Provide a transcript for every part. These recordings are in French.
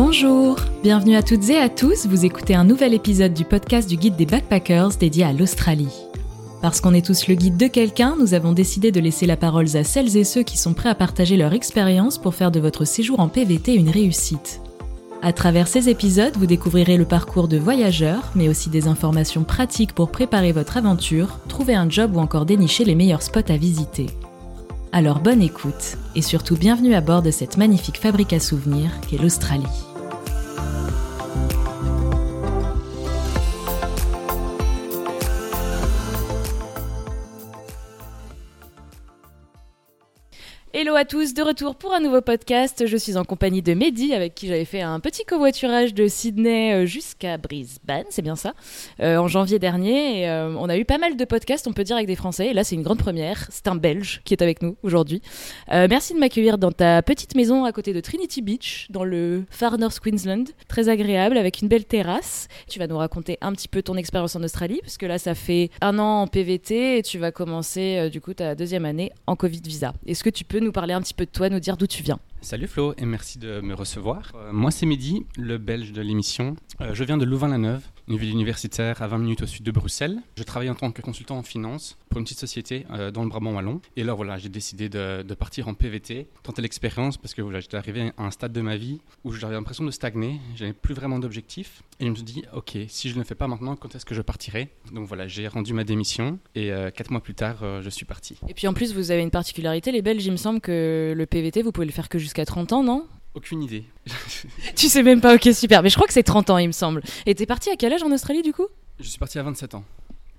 Bonjour, bienvenue à toutes et à tous, vous écoutez un nouvel épisode du podcast du guide des backpackers dédié à l'Australie. Parce qu'on est tous le guide de quelqu'un, nous avons décidé de laisser la parole à celles et ceux qui sont prêts à partager leur expérience pour faire de votre séjour en PVT une réussite. À travers ces épisodes, vous découvrirez le parcours de voyageurs, mais aussi des informations pratiques pour préparer votre aventure, trouver un job ou encore dénicher les meilleurs spots à visiter. Alors bonne écoute, et surtout bienvenue à bord de cette magnifique fabrique à souvenirs qu'est l'Australie. Hello à tous, de retour pour un nouveau podcast. Je suis en compagnie de Mehdi, avec qui j'avais fait un petit covoiturage de Sydney euh, jusqu'à Brisbane, c'est bien ça, euh, en janvier dernier. Euh, on a eu pas mal de podcasts, on peut dire, avec des Français. Et là, c'est une grande première. C'est un Belge qui est avec nous aujourd'hui. merci de m'accueillir dans ta petite maison à côté de Trinity Beach, dans le Far North Queensland. Très agréable, avec une belle terrasse. Tu vas nous raconter un petit peu ton expérience en Australie, puisque là, ça fait un an en PVT et tu vas commencer, du coup, ta deuxième année en Covid visa. Est-ce que tu peux nous parler un petit peu de toi, nous dire d'où tu viens. Salut Flo et merci de me recevoir. Euh, moi c'est Mehdi, le belge de l'émission. Euh, je viens de Louvain-la-Neuve, une ville universitaire à 20 minutes au sud de Bruxelles. Je travaille en tant que consultant en finance pour une petite société euh, dans le Brabant wallon. Et là voilà, j'ai décidé de, partir en PVT, tenter l'expérience parce que j'étais arrivé à un stade de ma vie où j'avais l'impression de stagner, j'avais plus vraiment d'objectifs. Et je me suis dit, ok, si je ne le fais pas maintenant, quand est-ce que je partirai? Donc voilà, j'ai rendu ma démission et quatre mois plus tard, je suis parti. Et puis en plus, vous avez une particularité, les Belges, il me semble que le PVT, vous pouvez le faire que jusqu'à 30 ans, non? Aucune idée. tu sais même pas, ok, super. Mais je crois que c'est 30 ans, il me semble. Et t'es parti à quel âge en Australie, du coup? Je suis parti à 27 ans.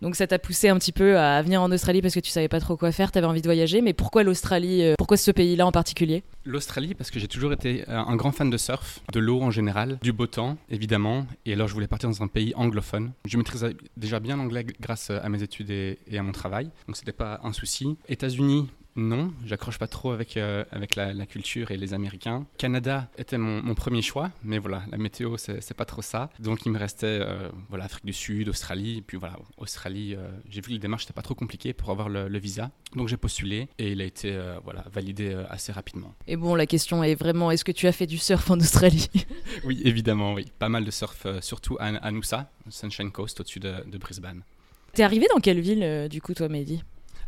Donc ça t'a poussé un petit peu à venir en Australie parce que tu savais pas trop quoi faire, t'avais envie de voyager, mais pourquoi l'Australie euh, Pourquoi ce pays-là en particulier? L'Australie parce que j'ai toujours été euh, un grand fan de surf, de l'eau en général, du beau temps évidemment, et alors je voulais partir dans un pays anglophone. Je maîtrisais déjà bien l'anglais grâce à mes études et, et à mon travail, donc c'était pas un souci. États-Unis non, j'accroche pas trop avec, euh, avec la, culture et les Américains. Canada était mon, premier choix, mais voilà, la météo, c'est pas trop ça. Donc il me restait euh, voilà, Afrique du Sud, Australie, et puis voilà, Australie, euh, j'ai vu que les démarches n'étaient pas trop compliquées pour avoir le, visa. Donc j'ai postulé et il a été voilà, validé assez rapidement. Et bon, la question est vraiment, est-ce que tu as fait du surf en Australie? Oui, évidemment, oui. Pas mal de surf, surtout à, à Noosa, Sunshine Coast, au-dessus de, de Brisbane. T'es arrivé dans quelle ville, du coup, toi, Mehdi?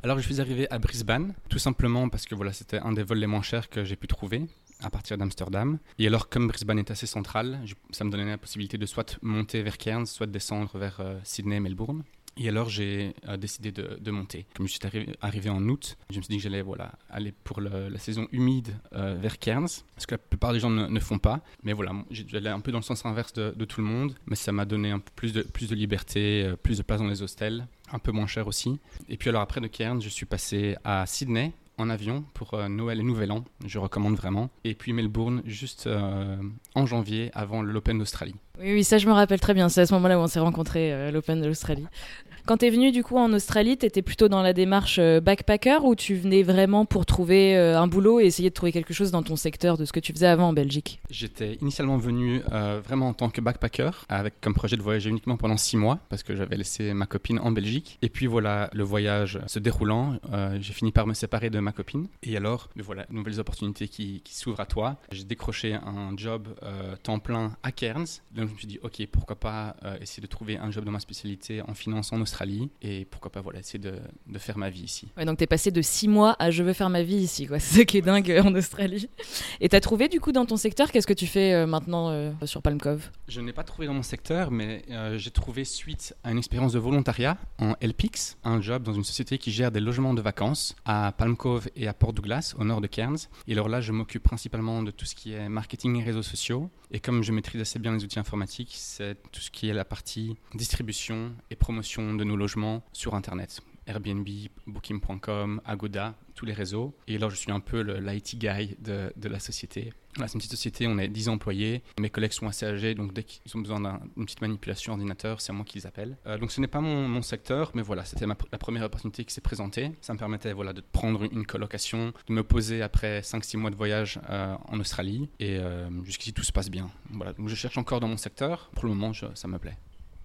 Alors je suis arrivé à Brisbane, tout simplement parce que voilà, c'était un des vols les moins chers que j'ai pu trouver à partir d'Amsterdam. Et alors comme Brisbane est assez central, ça me donnait la possibilité de soit monter vers Cairns, soit descendre vers euh, Sydney, Melbourne. Et alors j'ai euh, décidé de, monter. Comme je suis arrivé, en août, je me suis dit que j'allais voilà, aller pour la saison humide euh, vers Cairns, ce que la plupart des gens ne, font pas. Mais voilà, j'allais un peu dans le sens inverse de, tout le monde, mais ça m'a donné un peu plus de, plus de liberté, euh, plus de place dans les hostels, un peu moins cher aussi. Et puis alors après de Cairns, je suis passé à Sydney, en avion pour Noël et Nouvel An. Je recommande vraiment. Et puis Melbourne juste en janvier avant l'Open d'Australie. Oui, oui, ça je me rappelle très bien. C'est à ce moment-là où on s'est rencontrés, euh, l'Open de l'Australie. Quand tu es venu du coup en Australie, tu étais plutôt dans la démarche euh, backpacker ou tu venais vraiment pour trouver euh, un boulot et essayer de trouver quelque chose dans ton secteur de ce que tu faisais avant en Belgique? J'étais initialement venu vraiment en tant que backpacker avec comme projet de voyager uniquement pendant six mois parce que j'avais laissé ma copine en Belgique. Et puis voilà, le voyage se déroulant, j'ai fini par me séparer de ma copine. Et alors, voilà, nouvelles opportunités qui, qui s'ouvrent à toi. J'ai décroché un job temps plein à Cairns je me suis dit, ok, pourquoi pas euh, essayer de trouver un job dans ma spécialité en finance en Australie et pourquoi pas voilà, essayer de, de faire ma vie ici. Ouais, donc tu es passé de six mois à je veux faire ma vie ici, quoi. C'est ce qui est dingue euh, en Australie. Et tu as trouvé du coup dans ton secteur, qu'est-ce que tu fais euh, maintenant sur Palm Cove? Je n'ai pas trouvé dans mon secteur, mais j'ai trouvé suite à une expérience de volontariat en LPX, un job dans une société qui gère des logements de vacances à Palm Cove et à Port Douglas, au nord de Cairns. Et alors là, je m'occupe principalement de tout ce qui est marketing et réseaux sociaux. Et comme je maîtrise assez bien les outils informatiques, c'est tout ce qui est la partie distribution et promotion de nos logements sur Internet. Airbnb, Booking.com, Agoda, tous les réseaux. Et là, je suis un peu l'IT guy de, la société. Là, c'est une petite société, on est 10 employés. Mes collègues sont assez âgés, donc dès qu'ils ont besoin d'une petite manipulation ordinateur, c'est moi qui les appelle. Euh, donc ce n'est pas mon, mon, secteur, mais voilà, c'était la première opportunité qui s'est présentée. Ça me permettait voilà, de prendre une colocation, de me poser après 5-6 mois de voyage euh, en Australie. Et euh, jusqu'ici, tout se passe bien. Voilà, donc je cherche encore dans mon secteur. Pour le moment, ça me plaît.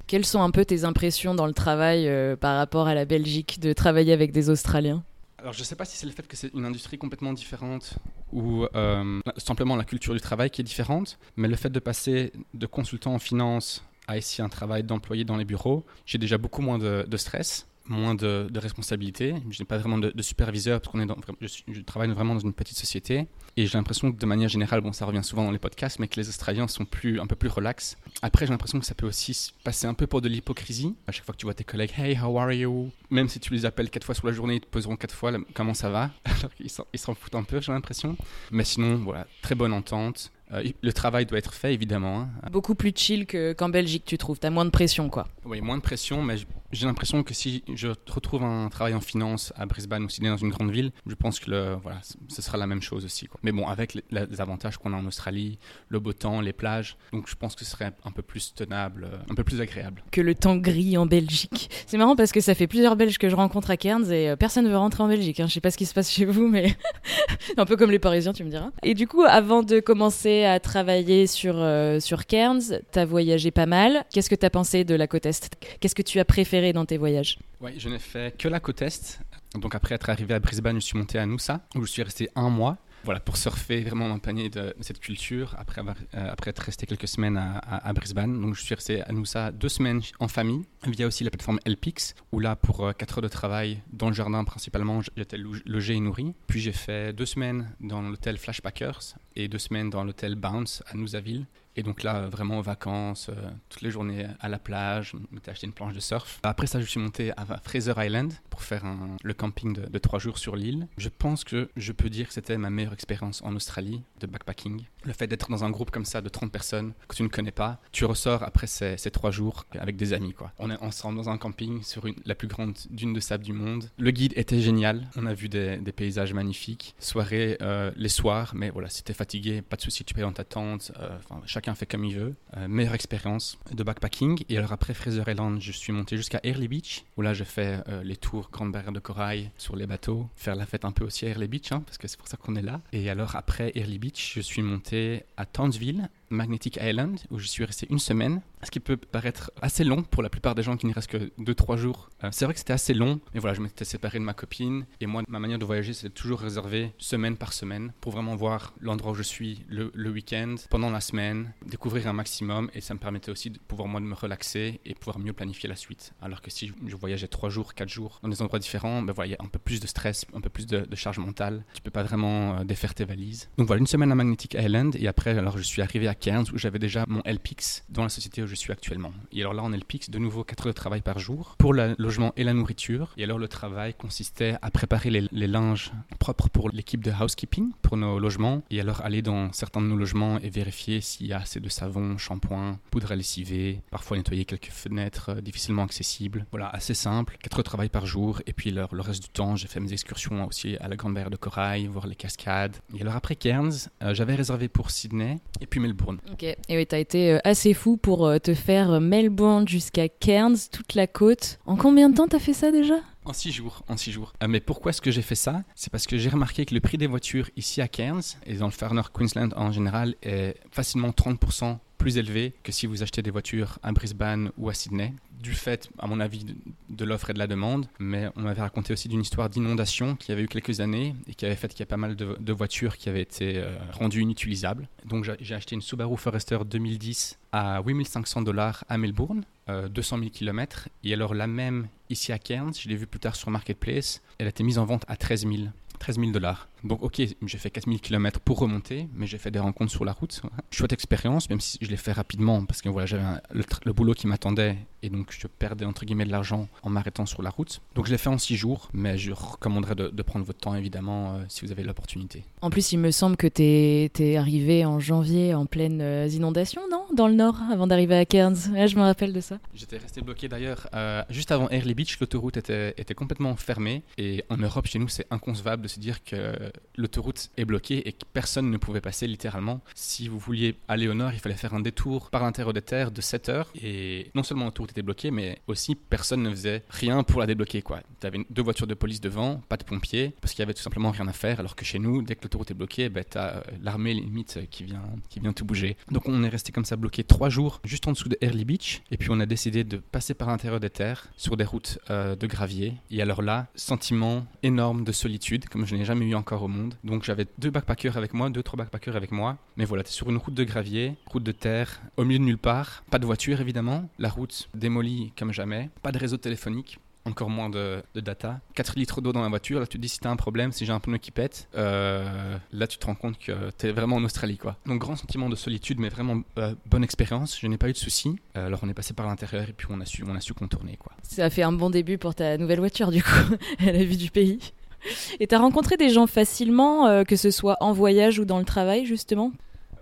Quelles sont un peu tes impressions dans le travail par rapport à la Belgique de travailler avec des Australiens? Alors je ne sais pas si c'est le fait que c'est une industrie complètement différente ou euh, simplement la culture du travail qui est différente, mais le fait de passer de consultant en finance à ici un travail d'employé dans les bureaux, j'ai déjà beaucoup moins de stress moins de, responsabilités. Je n'ai pas vraiment de, superviseur parce qu'on est dans, je, travaille vraiment dans une petite société et j'ai l'impression que de manière générale, bon, ça revient souvent dans les podcasts, mais que les Australiens sont plus, un peu plus relax. Après, j'ai l'impression que ça peut aussi passer un peu pour de l'hypocrisie. À chaque fois que tu vois tes collègues, hey, how are you? Même si tu les appelles quatre fois sur la journée, ils te poseront quatre fois comment ça va? Alors ils s'en foutent un peu, j'ai l'impression. Mais sinon, voilà, très bonne entente. Euh, le travail doit être fait, évidemment. Hein. Beaucoup plus chill qu'en Belgique, tu trouves. Tu as moins de pression, quoi. Oui, moins de pression, mais j'ai l'impression que si je retrouve un travail en finance à Brisbane ou si dans une grande ville, je pense que voilà, ce sera la même chose aussi. Mais bon, avec les, avantages qu'on a en Australie, le beau temps, les plages, donc je pense que ce serait un peu plus tenable, euh, un peu plus agréable. Que le temps gris en Belgique. C'est marrant parce que ça fait plusieurs Belges que je rencontre à Cairns et euh, personne ne veut rentrer en Belgique. Hein. Je sais pas ce qui se passe chez vous, mais un peu comme les Parisiens, tu me diras. Et du coup, avant de commencer à travailler sur, euh, sur Cairns, tu as voyagé pas mal. Qu'est-ce que tu as pensé de la côte Est? Qu'est-ce que tu as préféré dans tes voyages Oui, je n'ai fait que la côte Est. Donc après être arrivé à Brisbane, je suis monté à Noosa, où je suis resté un mois voilà, pour surfer, vraiment m'imprégner de, de, cette culture après, euh, après être resté quelques semaines à, Brisbane. Donc je suis resté à Noosa deux semaines en famille, via aussi la plateforme LPix, où là, pour euh, quatre heures de travail dans le jardin principalement, j'étais logé et nourri. Puis j'ai fait deux semaines dans l'hôtel Flashpackers et deux semaines dans l'hôtel Bounce à Noosaville. Et donc là, vraiment aux vacances, euh, toutes les journées à la plage, je m'étais acheté une planche de surf. Après ça, je suis monté à Fraser Island pour faire le camping de, de, trois jours sur l'île. Je pense que je peux dire que c'était ma meilleure expérience en Australie de backpacking. Le fait d'être dans un groupe comme ça de 30 personnes que tu ne connais pas, tu ressors après ces, ces trois jours avec des amis. Quoi. On est ensemble dans un camping sur la plus grande dune de sable du monde. Le guide était génial. On a vu des, paysages magnifiques. Soirée euh, les soirs, mais voilà, si t'es fatigué, pas de souci, tu peux dans ta tente. Euh, chaque fait comme il veut. Euh, meilleure expérience de backpacking. Et alors après Fraser Island, je suis monté jusqu'à Early Beach, où là je fais euh, les tours Grande Barrière de Corail sur les bateaux, faire la fête un peu aussi à Early Beach, hein, parce que c'est pour ça qu'on est là. Et alors après Early Beach, je suis monté à Townsville, Magnetic Island, où je suis resté une semaine, ce qui peut paraître assez long pour la plupart des gens qui n'y restent que 2-3 jours. Euh, c'est vrai que c'était assez long, mais voilà, je m'étais séparé de ma copine, et moi, ma manière de voyager, c'est toujours réserver semaine par semaine, pour vraiment voir l'endroit où je suis le, week-end, pendant la semaine, découvrir un maximum, et ça me permettait aussi de pouvoir moi me relaxer et pouvoir mieux planifier la suite. Alors que si je voyageais 3 jours, 4 jours dans des endroits différents, ben voilà, il y a un peu plus de stress, un peu plus de, charge mentale, tu peux pas vraiment euh, défaire tes valises. Donc voilà, une semaine à Magnetic Island, et après, alors je suis arrivé à Cairns, où j'avais déjà mon LPX dans la société où je suis actuellement. Et alors là, en LPX, de nouveau 4 heures de travail par jour pour le logement et la nourriture. Et alors le travail consistait à préparer les, linges propres pour l'équipe de housekeeping, pour nos logements, et alors aller dans certains de nos logements et vérifier s'il y a assez de savon, shampoing, poudre à lessiver, parfois nettoyer quelques fenêtres euh, difficilement accessibles. Voilà, assez simple, 4 heures de travail par jour. Et puis le, le reste du temps, j'ai fait mes excursions aussi à la Grande Barrière de Corail, voir les cascades. Et alors après Cairns, euh, j'avais réservé pour Sydney et puis Melbourne. Ok, et oui, t'as été euh, assez fou pour te faire Melbourne jusqu'à Cairns, toute la côte. En combien de temps t'as fait ça déjà? En six jours, en six jours. Euh, mais pourquoi est-ce que j'ai fait ça? C'est parce que j'ai remarqué que le prix des voitures ici à Cairns et dans le Far North Queensland en général est facilement 30% plus élevé que si vous achetez des voitures à Brisbane ou à Sydney, du fait, à mon avis, de, l'offre et de la demande. Mais on m'avait raconté aussi d'une histoire d'inondation qu'il y avait eu quelques années et qui avait fait qu'il y a pas mal de, voitures qui avaient été euh, rendues inutilisables. Donc j'ai acheté une Subaru Forester 2010 à 8500 dollars à Melbourne, 200 000 km. Et alors la même ici à Cairns, je l'ai vue plus tard sur Marketplace, elle a été mise en vente à 13 000. 13 000 dollars. Donc ok, j'ai fait 4000 km pour remonter, mais j'ai fait des rencontres sur la route. Chouette expérience, même si je l'ai fait rapidement, parce que voilà, j'avais le, boulot qui m'attendait, et donc je perdais entre guillemets de l'argent en m'arrêtant sur la route. Donc je l'ai fait en 6 jours, mais je recommanderais de, prendre votre temps évidemment euh, si vous avez l'opportunité. En plus, il me semble que tu es, arrivé en janvier en pleine euh, inondation, non? Dans le nord, avant d'arriver à Cairns. je me rappelle de ça. J'étais resté bloqué d'ailleurs. Euh, juste avant Early Beach, l'autoroute était, était complètement fermée, et en Europe, chez nous, c'est inconcevable de se dire que l'autoroute est bloquée et que personne ne pouvait passer littéralement. Si vous vouliez aller au nord, il fallait faire un détour par l'intérieur des terres de 7 heures. Et non seulement l'autoroute était bloquée, mais aussi personne ne faisait rien pour la débloquer. Tu avais deux voitures de police devant, pas de pompiers, parce qu'il y avait tout simplement rien à faire. Alors que chez nous, dès que l'autoroute est bloquée, ben, tu as l'armée limite qui vient, qui vient tout bouger. Donc on est resté comme ça bloqué trois jours juste en dessous de Early Beach. Et puis on a décidé de passer par l'intérieur des terres sur des routes euh, de gravier. Et alors là, sentiment énorme de solitude, comme je n'ai jamais eu encore au monde. Donc j'avais deux backpackers avec moi, deux, trois backpackers avec moi. Mais voilà, tu es sur une route de gravier, route de terre, au milieu de nulle part. Pas de voiture évidemment. La route démolie comme jamais. Pas de réseau téléphonique encore moins de, data. 4 litres d'eau dans la voiture, là tu te dis si t'as un problème, si j'ai un pneu qui pète, euh, là tu te rends compte que t'es vraiment en Australie quoi. Donc grand sentiment de solitude, mais vraiment euh, bonne expérience, je n'ai pas eu de soucis. Euh, alors on est passé par l'intérieur et puis on a su, on a su contourner quoi. Ça a fait un bon début pour ta nouvelle voiture du coup, Elle a vu du pays. Et t'as rencontré des gens facilement, que ce soit en voyage ou dans le travail justement?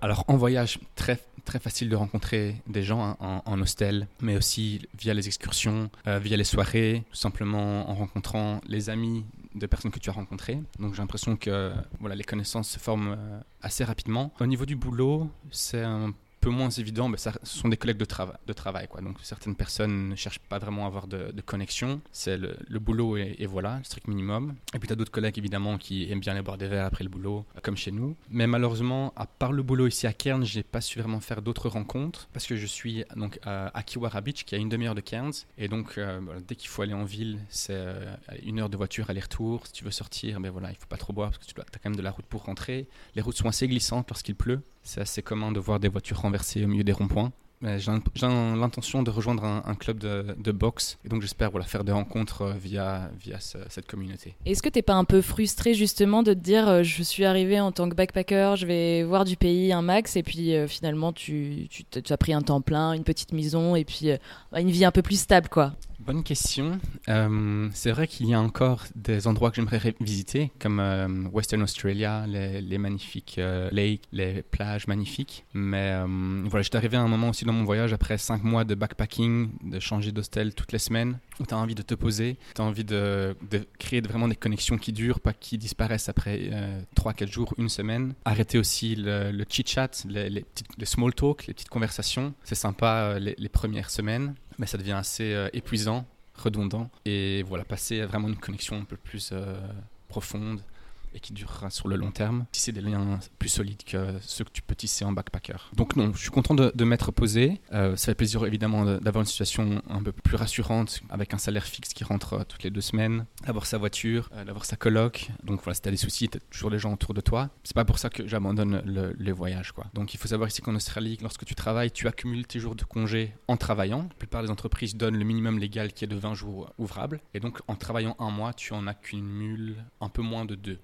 Alors en voyage, très très facile de rencontrer des gens hein, en, hostel, mais aussi via les excursions, euh, via les soirées, tout simplement en rencontrant les amis de personnes que tu as rencontrées. Donc j'ai l'impression que voilà, les connaissances se forment euh, assez rapidement. Au niveau du boulot, c'est un peu moins évident, mais ça, ce sont des collègues de, de travail. Quoi. Donc certaines personnes ne cherchent pas vraiment à avoir de, connexion. C'est le, boulot et, voilà, le strict minimum. Et puis tu as d'autres collègues évidemment qui aiment bien aller boire des verres après le boulot, comme chez nous. Mais malheureusement, à part le boulot ici à Cairns, j'ai pas su vraiment faire d'autres rencontres parce que je suis donc à Kiwara Beach, qui est à une demi-heure de Cairns. Et donc euh, dès qu'il faut aller en ville, c'est euh, une heure de voiture aller-retour. Si tu veux sortir, mais ben voilà, il faut pas trop boire parce que tu as quand même de la route pour rentrer. Les routes sont assez glissantes lorsqu'il pleut. C'est assez commun de voir des voitures renversées au milieu des ronds-points. J'ai l'intention de rejoindre un, club de, boxe et donc j'espère voilà, faire des rencontres euh, via, via cette communauté. Est-ce que tu n'es pas un peu frustré justement de te dire euh, je suis arrivé en tant que backpacker, je vais voir du pays un max et puis euh, finalement tu, as pris un temps plein, une petite maison et puis une vie un peu plus stable quoi? Bonne question. Euh, c'est vrai qu'il y a encore des endroits que j'aimerais visiter, comme euh, Western Australia, les, magnifiques euh, lakes, les plages magnifiques. Mais voilà, j'étais arrivé à un moment aussi dans mon voyage, après cinq mois de backpacking, de changer d'hostel toutes les semaines, où tu as envie de te poser, tu as envie de, créer vraiment des connexions qui durent, pas qui disparaissent après 3-4 jours, une semaine. Arrêter aussi le, chit-chat, les, les, small talk, les petites conversations. C'est sympa les premières semaines mais ça devient assez euh, épuisant, redondant. Et voilà, passer à vraiment une connexion un peu plus euh, profonde et qui durera sur le long terme, tisser des liens plus solides que ceux que tu peux tisser en backpacker. Donc non, je suis content de, de m'être posé. Euh, ça fait plaisir évidemment d'avoir une situation un peu plus rassurante avec un salaire fixe qui rentre euh, toutes les deux semaines, d'avoir sa voiture, euh, d'avoir sa coloc. Donc voilà, si tu as des soucis, tu as toujours des gens autour de toi. C'est pas pour ça que j'abandonne le, les voyages. Quoi. Donc il faut savoir ici qu'en Australie, lorsque tu travailles, tu accumules tes jours de congé en travaillant. La plupart des entreprises donnent le minimum légal qui est de 20 jours ouvrables. Et donc en travaillant un mois, tu en accumules un peu moins de deux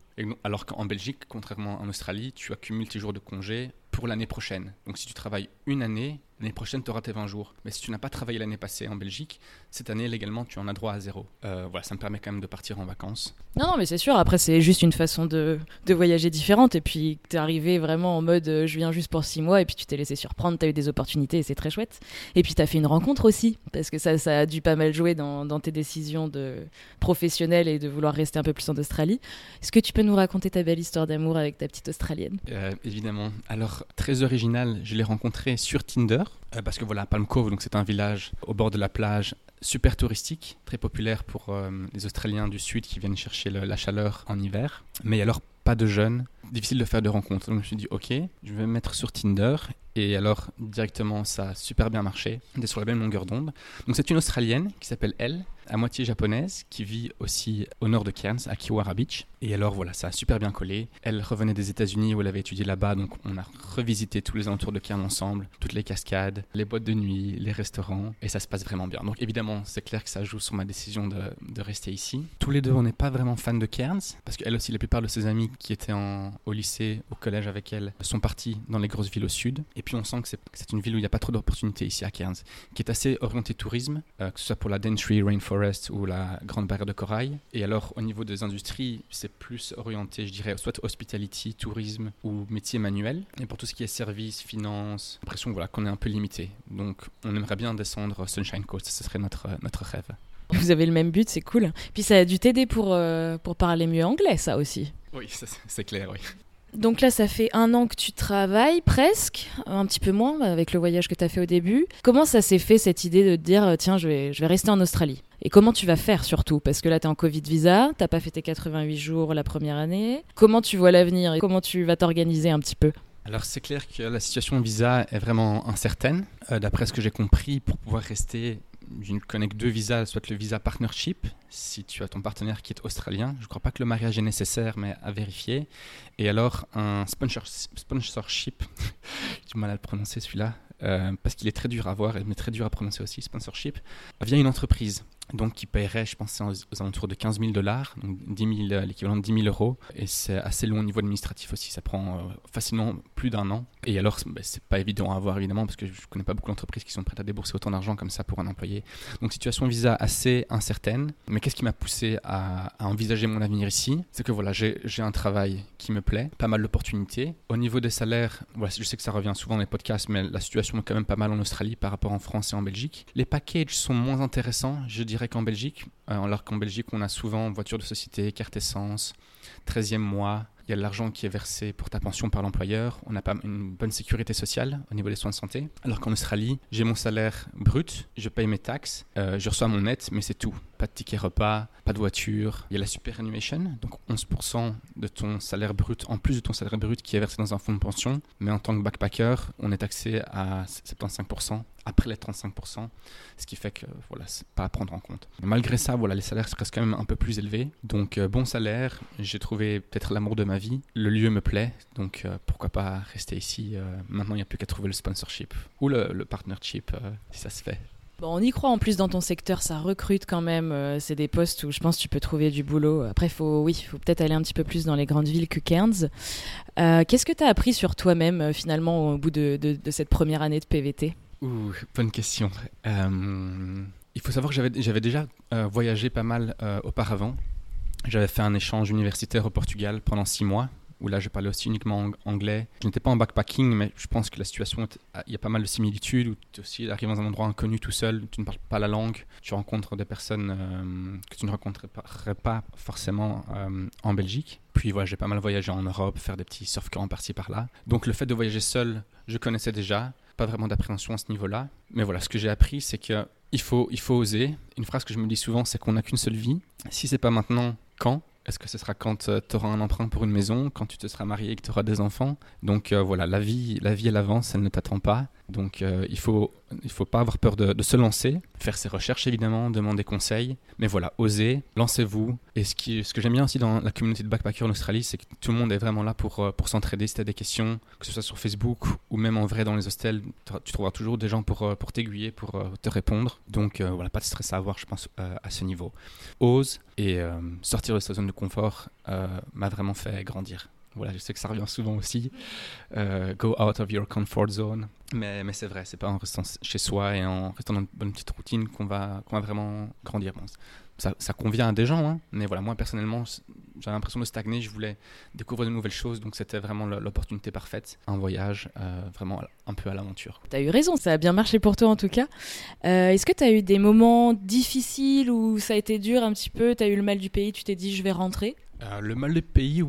alors qu'en Belgique, contrairement en Australie, tu accumules tes jours de congé pour l'année prochaine. Donc si tu travailles une année, L'année prochaine, tu auras tes 20 jours. Mais si tu n'as pas travaillé l'année passée en Belgique, cette année, légalement, tu en as droit à zéro. Euh, voilà, ça me permet quand même de partir en vacances. Non, non, mais c'est sûr. Après, c'est juste une façon de, de voyager différente. Et puis, tu es arrivé vraiment en mode euh, je viens juste pour 6 mois. Et puis, tu t'es laissé surprendre. Tu as eu des opportunités et c'est très chouette. Et puis, tu as fait une rencontre aussi. Parce que ça, ça a dû pas mal jouer dans, dans tes décisions de professionnelles et de vouloir rester un peu plus en Australie. Est-ce que tu peux nous raconter ta belle histoire d'amour avec ta petite Australienne? Euh, Évidemment. Alors, très original, je l'ai rencontrée sur Tinder. Euh, parce que voilà, Palm Cove, donc c'est un village au bord de la plage, super touristique, très populaire pour euh, les Australiens du Sud qui viennent chercher la chaleur en hiver. Mais alors pas de jeunes, difficile de faire de rencontres. Donc je me suis dit ok, je vais me mettre sur Tinder et alors directement ça a super bien marché. On est sur la même longueur d'onde. Donc c'est une Australienne qui s'appelle Elle à moitié japonaise, qui vit aussi au nord de Cairns, à Kiwara Beach. Et alors voilà, ça a super bien collé. Elle revenait des États-Unis où elle avait étudié là-bas, donc on a revisité tous les alentours de Cairns ensemble, toutes les cascades, les boîtes de nuit, les restaurants, et ça se passe vraiment bien. Donc évidemment, c'est clair que ça joue sur ma décision de, de rester ici. Tous les deux, on n'est pas vraiment fans de Cairns, parce qu'elle aussi, la plupart de ses amis qui étaient en, au lycée, au collège avec elle, sont partis dans les grosses villes au sud. Et puis on sent que c'est une ville où il n'y a pas trop d'opportunités ici à Cairns, qui est assez orientée tourisme, euh, que ce soit pour la Daintree Rainforest ou la Grande Barrière de Corail. Et alors, au niveau des industries, c'est plus orienté, je dirais, soit hospitality, tourisme ou métier manuel. Et pour tout ce qui est services, finances, l'impression voilà, qu'on est un peu limité. Donc, on aimerait bien descendre Sunshine Coast, ce serait notre, notre rêve. Vous avez le même but, c'est cool. Puis ça a dû t'aider pour, euh, pour parler mieux anglais, ça aussi. Oui, c'est clair, oui. Donc là, ça fait un an que tu travailles, presque, un petit peu moins, avec le voyage que tu as fait au début. Comment ça s'est fait, cette idée de dire, tiens, je vais, je vais rester en Australie? Et comment tu vas faire surtout? Parce que là, tu es en Covid visa, t'as pas fait tes 88 jours la première année. Comment tu vois l'avenir et comment tu vas t'organiser un petit peu? Alors c'est clair que la situation visa est vraiment incertaine. Euh, d'après ce que j'ai compris, pour pouvoir rester je ne connais que deux visas, soit le visa partnership, si tu as ton partenaire qui est australien. Je ne crois pas que le mariage est nécessaire, mais à vérifier. Et alors un sponsorship, j'ai du mal à le prononcer celui-là, euh, parce qu'il est très dur à voir, mais très dur à prononcer aussi, sponsorship, via une entreprise donc qui paierait, je pense, aux alentours de 15 000 dollars, donc euh, l'équivalent de 10 000 euros. Et c'est assez long au niveau administratif aussi, ça prend euh, facilement plus d'un an. Et alors, bah, c'est pas évident à avoir évidemment, parce que je connais pas beaucoup d'entreprises qui sont prêtes à débourser autant d'argent comme ça pour un employé. Donc, situation visa assez incertaine. Mais qu'est-ce qui m'a poussé à, envisager mon avenir ici? C'est que voilà, j'ai un travail qui me plaît, pas mal d'opportunités. Au niveau des salaires, voilà, je sais que ça revient souvent dans les podcasts, mais la situation est quand même pas mal en Australie par rapport en France et en Belgique. Les packages sont moins intéressants, je dirais qu'en Belgique, euh, alors qu'en Belgique, on a souvent voiture de société, carte essence, 13e mois, il y a de l'argent qui est versé pour ta pension par l'employeur, on n'a pas une bonne sécurité sociale au niveau des soins de santé. Alors qu'en Australie, j'ai mon salaire brut, je paye mes taxes, euh, je reçois mon net, mais c'est tout. Pas de ticket repas, pas de voiture. Il y a la superannuation, donc 11% de ton salaire brut, en plus de ton salaire brut qui est versé dans un fonds de pension. Mais en tant que backpacker, on est taxé à 75% après les 35%, ce qui fait que voilà, c'est pas à prendre en compte. malgré ça, voilà, les salaires restent quand même un peu plus élevés. Donc euh, bon salaire, j'ai trouvé peut-être l'amour de ma vie, le lieu me plaît, donc euh, pourquoi pas rester ici. Euh, maintenant, il n'y a plus qu'à trouver le sponsorship ou le, partnership si ça se fait. Bon, on y croit en plus dans ton secteur, ça recrute quand même. c'est des postes où je pense que tu peux trouver du boulot. Après, faut, oui, faut peut-être aller un petit peu plus dans les grandes villes que Cairns. Qu'est-ce que tu as appris sur toi-même finalement au bout de cette première année de PVT Ouh, bonne question. Euh, il faut savoir que j'avais déjà euh, voyagé pas mal euh, auparavant. J'avais fait un échange universitaire au Portugal pendant six mois, où là je parlais aussi uniquement anglais. Je n'étais pas en backpacking, mais je pense que la situation, il y a pas mal de similitudes, où tu aussi arrives dans un endroit inconnu tout seul, tu ne parles pas la langue, tu rencontres des personnes que tu ne rencontrerais pas forcément en Belgique. Puis voilà, j'ai pas mal voyagé en Europe, faire des petits surf camps par-ci par-là. Donc le fait de voyager seul, je connaissais déjà pas vraiment d'appréhension à ce niveau-là. Mais voilà, ce que j'ai appris, c'est que il faut, il faut oser. Une phrase que je me dis souvent, c'est qu'on n'a qu'une seule vie. Si c'est pas maintenant, quand est-ce que ce sera quand euh, tu auras un emprunt pour une maison, quand tu te seras marié et que tu auras des enfants? Donc euh, voilà, la vie, la vie à l'avance, elle ne t'attend pas. Donc euh, il faut il faut pas avoir peur de, se lancer, faire ses recherches évidemment, demander conseil, mais voilà, oser, lancez-vous. Et ce, qui, ce que j'aime bien aussi dans la communauté de backpackers en Australie, c'est que tout le monde est vraiment là pour, pour s'entraider si tu as des questions, que ce soit sur Facebook ou même en vrai dans les hostels, tu trouveras toujours des gens pour, pour t'aiguiller, pour te répondre. Donc voilà, pas de stress à avoir, je pense, à ce niveau. Ose et sortir de sa zone de confort m'a vraiment fait grandir. Voilà, je sais que ça revient souvent aussi. Euh, go out of your comfort zone. Mais, mais c'est vrai, c'est pas en restant chez soi et en restant dans une bonne petite routine qu'on va, qu'on va vraiment grandir. ça, ça, convient à des gens, hein, mais voilà, moi personnellement, j'avais l'impression de stagner, je voulais découvrir de nouvelles choses, donc c'était vraiment l'opportunité parfaite. Un voyage euh, vraiment un peu à l'aventure. Tu as eu raison, ça a bien marché pour toi en tout cas. Euh, est-ce que tu as eu des moments difficiles où ça a été dur un petit peu, tu as eu le mal du pays, tu t'es dit je vais rentrer? Le mal du pays,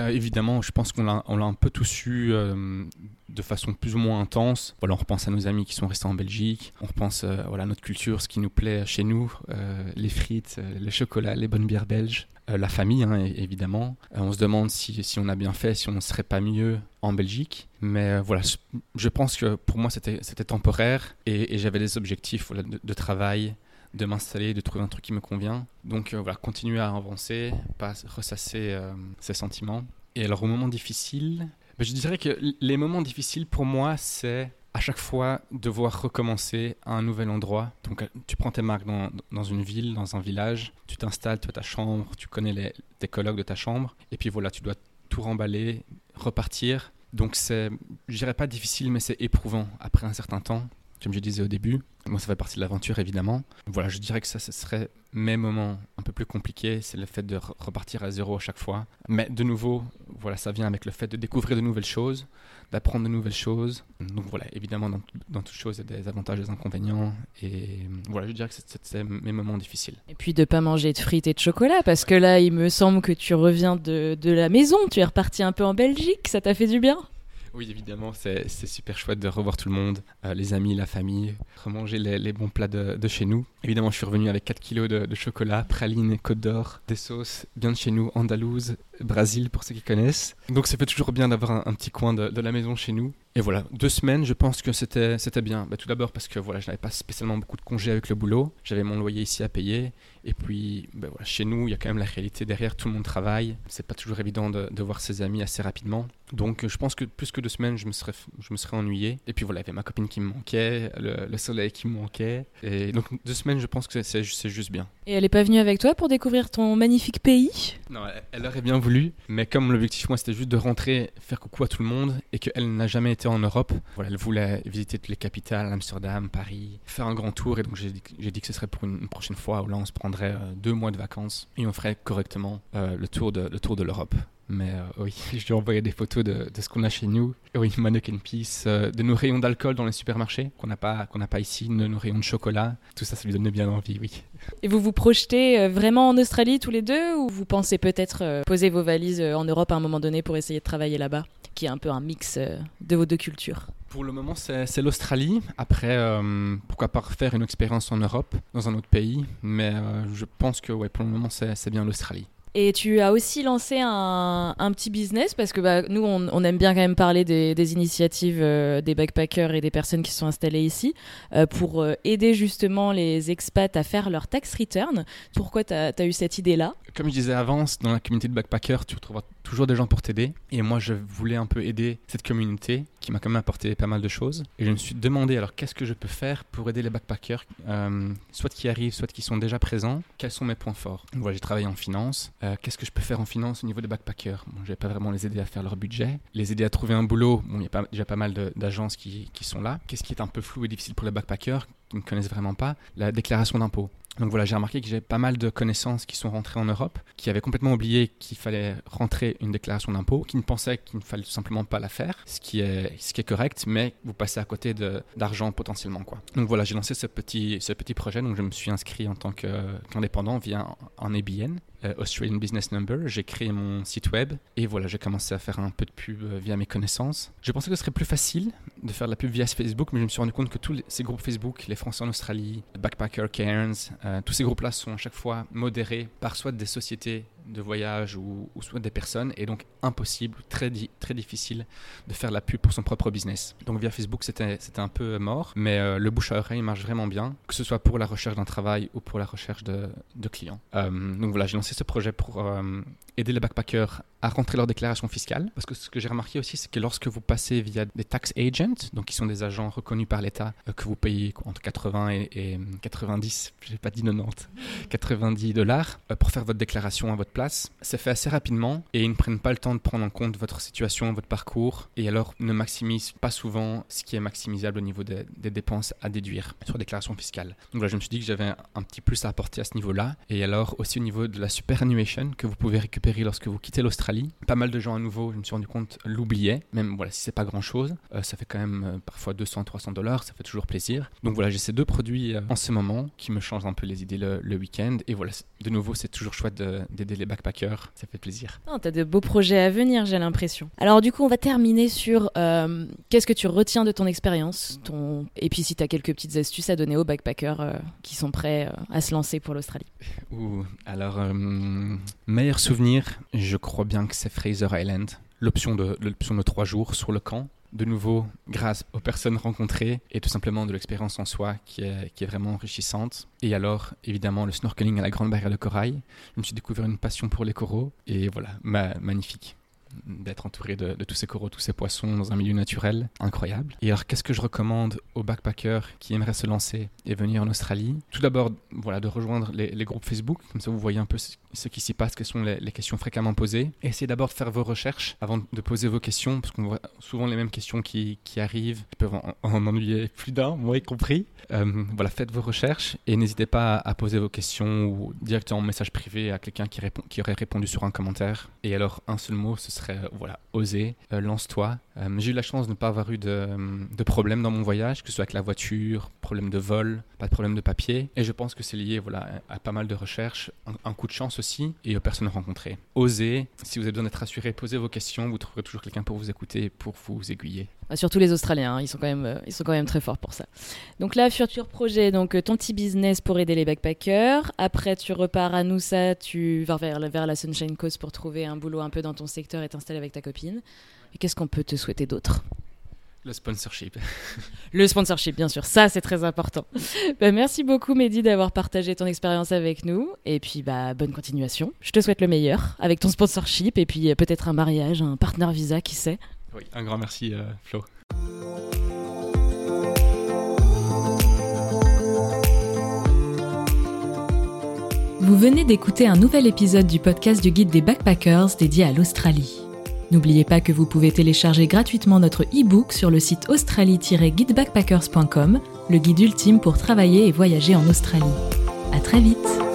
euh, évidemment, je pense qu'on l'a, un peu tous eu euh, de façon plus ou moins intense. Voilà, on repense à nos amis qui sont restés en Belgique, on repense euh, voilà, à notre culture, ce qui nous plaît chez nous, les frites, les chocolats, les bonnes bières belges, la famille, hein, évidemment. on se demande si, si, on a bien fait, si on ne serait pas mieux en Belgique. Mais voilà, je pense que pour moi, c'était, c'était temporaire et, j'avais des objectifs de travail, de m'installer, de trouver un truc qui me convient. Donc euh, voilà, continuer à avancer, pas ressasser euh, ses sentiments. Et alors au moment difficile, ben, je dirais que les moments difficiles pour moi, c'est à chaque fois devoir recommencer à un nouvel endroit. Donc tu prends tes marques dans, dans une ville, dans un village, tu t'installes, tu as ta chambre, tu connais les, tes collègues de ta chambre, et puis voilà, tu dois tout remballer, repartir. Donc c'est, je dirais pas difficile, mais c'est éprouvant après un certain temps comme je disais au début. Moi, ça fait partie de l'aventure, évidemment. Voilà, je dirais que ça, ce serait mes moments un peu plus compliqués, c'est le fait de repartir à zéro à chaque fois. Mais de nouveau, voilà, ça vient avec le fait de découvrir de nouvelles choses, d'apprendre de nouvelles choses. Donc voilà, évidemment, dans, dans toute chose, il y a des avantages et des inconvénients. Et voilà, je dirais que c'est mes moments difficiles. Et puis de pas manger de frites et de chocolat, parce que là, il me semble que tu reviens de, de la maison, tu es reparti un peu en Belgique, ça t'a fait du bien? Oui, évidemment, c'est super chouette de revoir tout le monde, euh, les amis, la famille, remanger les, bons plats de, chez nous. Évidemment, je suis revenu avec 4 kilos de, chocolat, pralines, côte d'or, des sauces bien de chez nous, andalouse, Brésil pour ceux qui connaissent. Donc ça fait toujours bien d'avoir un, petit coin de, la maison chez nous. Et voilà, deux semaines, je pense que c'était bien. Bah, tout d'abord parce que voilà, je n'avais pas spécialement beaucoup de congés avec le boulot. J'avais mon loyer ici à payer. Et puis, bah, chez nous, il y a quand même la réalité derrière. Tout le monde travaille. C'est pas toujours évident de, de, voir ses amis assez rapidement. Donc, je pense que plus que deux semaines, je me serais, je me serais ennuyé. Et puis voilà, il y avait ma copine qui me manquait, le, le soleil qui me manquait. Et donc, deux semaines, je pense que c'est juste bien. Et elle n'est pas venue avec toi pour découvrir ton magnifique pays? Non, elle, elle aurait bien voulu. Mais comme l'objectif, moi, c'était juste de rentrer, faire coucou à tout le monde et qu'elle n'a jamais été en Europe, voilà, elle voulait visiter toutes les capitales, Amsterdam, Paris, faire un grand tour. Et donc, j'ai dit, que ce serait pour une, prochaine fois où là, on se prendrait euh, deux mois de vacances et on ferait correctement euh, le tour de, le tour de l'Europe. Mais euh, oui, je lui ai envoyé des photos de, de ce qu'on a chez nous. Oui, mannequin piece, euh, de nos rayons d'alcool dans les supermarchés, qu'on n'a pas, qu'on n'a pas ici, de nos rayons de chocolat. Tout ça, ça lui donnait bien envie, oui. Et vous vous projetez euh, vraiment en Australie tous les deux ou vous pensez peut-être euh, poser vos valises en Europe à un moment donné pour essayer de travailler là-bas, qui est un peu un mix de vos deux cultures? Pour le moment, c'est l'Australie. Après, euh, pourquoi pas refaire une expérience en Europe, dans un autre pays. Mais euh, je pense que ouais, pour le moment, c'est bien l'Australie. Et tu as aussi lancé un, petit business parce que bah, nous, on, aime bien quand même parler des, initiatives euh, des backpackers et des personnes qui sont installées ici euh, pour euh, aider justement les expats à faire leur tax return. Pourquoi tu as, eu cette idée-là? Comme je disais avant, dans la communauté de backpackers, tu retrouveras toujours des gens pour t'aider. Et moi, je voulais un peu aider cette communauté qui m'a quand même apporté pas mal de choses. Et je me suis demandé alors qu'est-ce que je peux faire pour aider les backpackers, euh, soit qui arrivent, soit qui sont déjà présents? Quels sont mes points forts? Voilà, j'ai travaillé en finance. Euh, qu'est-ce que je peux faire en finance au niveau des backpackers? Bon, Je vais pas vraiment les aider à faire leur budget, les aider à trouver un boulot. Bon, il y a pas, déjà pas mal d'agences qui, qui sont là. Qu'est-ce qui est un peu flou et difficile pour les backpackers? Qui ne connaissent vraiment pas? La déclaration d'impôt. Donc voilà, j'ai remarqué que j'ai pas mal de connaissances qui sont rentrées en Europe, qui avaient complètement oublié qu'il fallait rentrer une déclaration d'impôt, qui ne pensaient qu'il ne fallait tout simplement pas la faire, ce qui est, correct, mais vous passez à côté d'argent potentiellement. Quoi. Donc voilà, j'ai lancé ce petit, ce petit projet, donc je me suis inscrit en tant qu'indépendant qu via un ABN, euh, Australian Business Number, j'ai créé mon site web et voilà, j'ai commencé à faire un peu de pub euh, via mes connaissances. Je pensais que ce serait plus facile de faire de la pub via Facebook, mais je me suis rendu compte que tous ces groupes Facebook, les Français en Australie, Backpacker Cairns, euh, tous ces groupes-là sont à chaque fois modérés par soit des sociétés de voyage ou, soit des personnes et donc impossible, très, très difficile de faire la pub pour son propre business. Donc via Facebook c'était un peu mort, mais euh, le bouche à oreille marche vraiment bien, que ce soit pour la recherche d'un travail ou pour la recherche de, clients. Euh, donc voilà, j'ai lancé ce projet pour euh, aider les backpackers à rentrer leur déclaration fiscale. Parce que ce que j'ai remarqué aussi, c'est que lorsque vous passez via des tax agents, donc qui sont des agents reconnus par l'État, que vous payez entre 80 et, et 90, j'ai pas dit 90, 90 dollars pour faire votre déclaration à votre place, c'est fait assez rapidement et ils ne prennent pas le temps de prendre en compte votre situation, votre parcours et alors ne maximisent pas souvent ce qui est maximisable au niveau des, dépenses à déduire sur la déclaration fiscale. Donc là, je me suis dit que j'avais un, petit plus à apporter à ce niveau-là et alors aussi au niveau de la superannuation que vous pouvez récupérer lorsque vous quittez l'Australie pas mal de gens à nouveau, je me suis rendu compte, l'oubliaient. Même voilà, si c'est pas grand chose, euh, ça fait quand même euh, parfois 200, 300 dollars, ça fait toujours plaisir. Donc voilà, j'ai ces deux produits euh, en ce moment qui me changent un peu les idées le, le week-end. Et voilà, de nouveau, c'est toujours chouette d'aider les backpackers, ça fait plaisir. Oh, T'as de beaux projets à venir, j'ai l'impression. Alors du coup, on va terminer sur euh, qu'est-ce que tu retiens de ton expérience, ton... et puis si tu as quelques petites astuces à donner aux backpackers euh, qui sont prêts euh, à se lancer pour l'Australie. Ouh, alors, meilleur souvenir, je crois bien que c'est Fraser Island. L'option de, l'option de trois jours sur le camp. De nouveau, grâce aux personnes rencontrées et tout simplement de l'expérience en soi qui est, qui est vraiment enrichissante. Et alors, évidemment, le snorkeling à la Grande Barrière de Corail. Je me suis découvert une passion pour les coraux et voilà, ma, magnifique d'être entouré de, de, tous ces coraux, tous ces poissons dans un milieu naturel incroyable. Et alors, qu'est-ce que je recommande aux backpackers qui aimeraient se lancer et venir en Australie? Tout d'abord, voilà, de rejoindre les, les, groupes Facebook, comme ça vous voyez un peu ce qui s'y passe, quelles sont les, questions fréquemment posées. Essayez d'abord de faire vos recherches avant de poser vos questions, parce qu'on voit souvent les mêmes questions qui, arrivent, qui peuvent en, ennuyer plus d'un, moi y compris. Euh, voilà, faites vos recherches et n'hésitez pas à, poser vos questions ou directement en message privé à quelqu'un qui, qui aurait répondu sur un commentaire. Et alors, un seul mot, ce serait, voilà, oser, lance-toi. J'ai eu la chance de ne pas avoir eu de, de problème dans mon voyage, que ce soit avec la voiture, problème de vol, pas de problème de papier. Et je pense que c'est lié voilà, à pas mal de recherches, un, coup de chance et aux personnes rencontrées. Osez, si vous avez besoin d'être rassuré, posez vos questions, vous trouverez toujours quelqu'un pour vous écouter, pour vous aiguiller. Bah, surtout les Australiens, hein, ils, sont quand même, euh, ils sont quand même très forts pour ça. Donc là, futur projet, donc euh, ton petit business pour aider les backpackers. Après, tu repars à Noosa, tu vas vers, la Sunshine Coast pour trouver un boulot un peu dans ton secteur et t'installer avec ta copine. Qu'est-ce qu'on peut te souhaiter d'autre? Le sponsorship. Le sponsorship, bien sûr, ça c'est très important. Bah, merci beaucoup Mehdi d'avoir partagé ton expérience avec nous. Et puis bah, bonne continuation. Je te souhaite le meilleur avec ton sponsorship et puis euh, peut-être un mariage, un partenaire visa, qui sait. Oui, un grand merci euh, Flo. Vous venez d'écouter un nouvel épisode du podcast du guide des backpackers dédié à l'Australie. N'oubliez pas que vous pouvez télécharger gratuitement notre e-book sur le site australie-guidebackpackers.com, le guide ultime pour travailler et voyager en Australie. À très vite!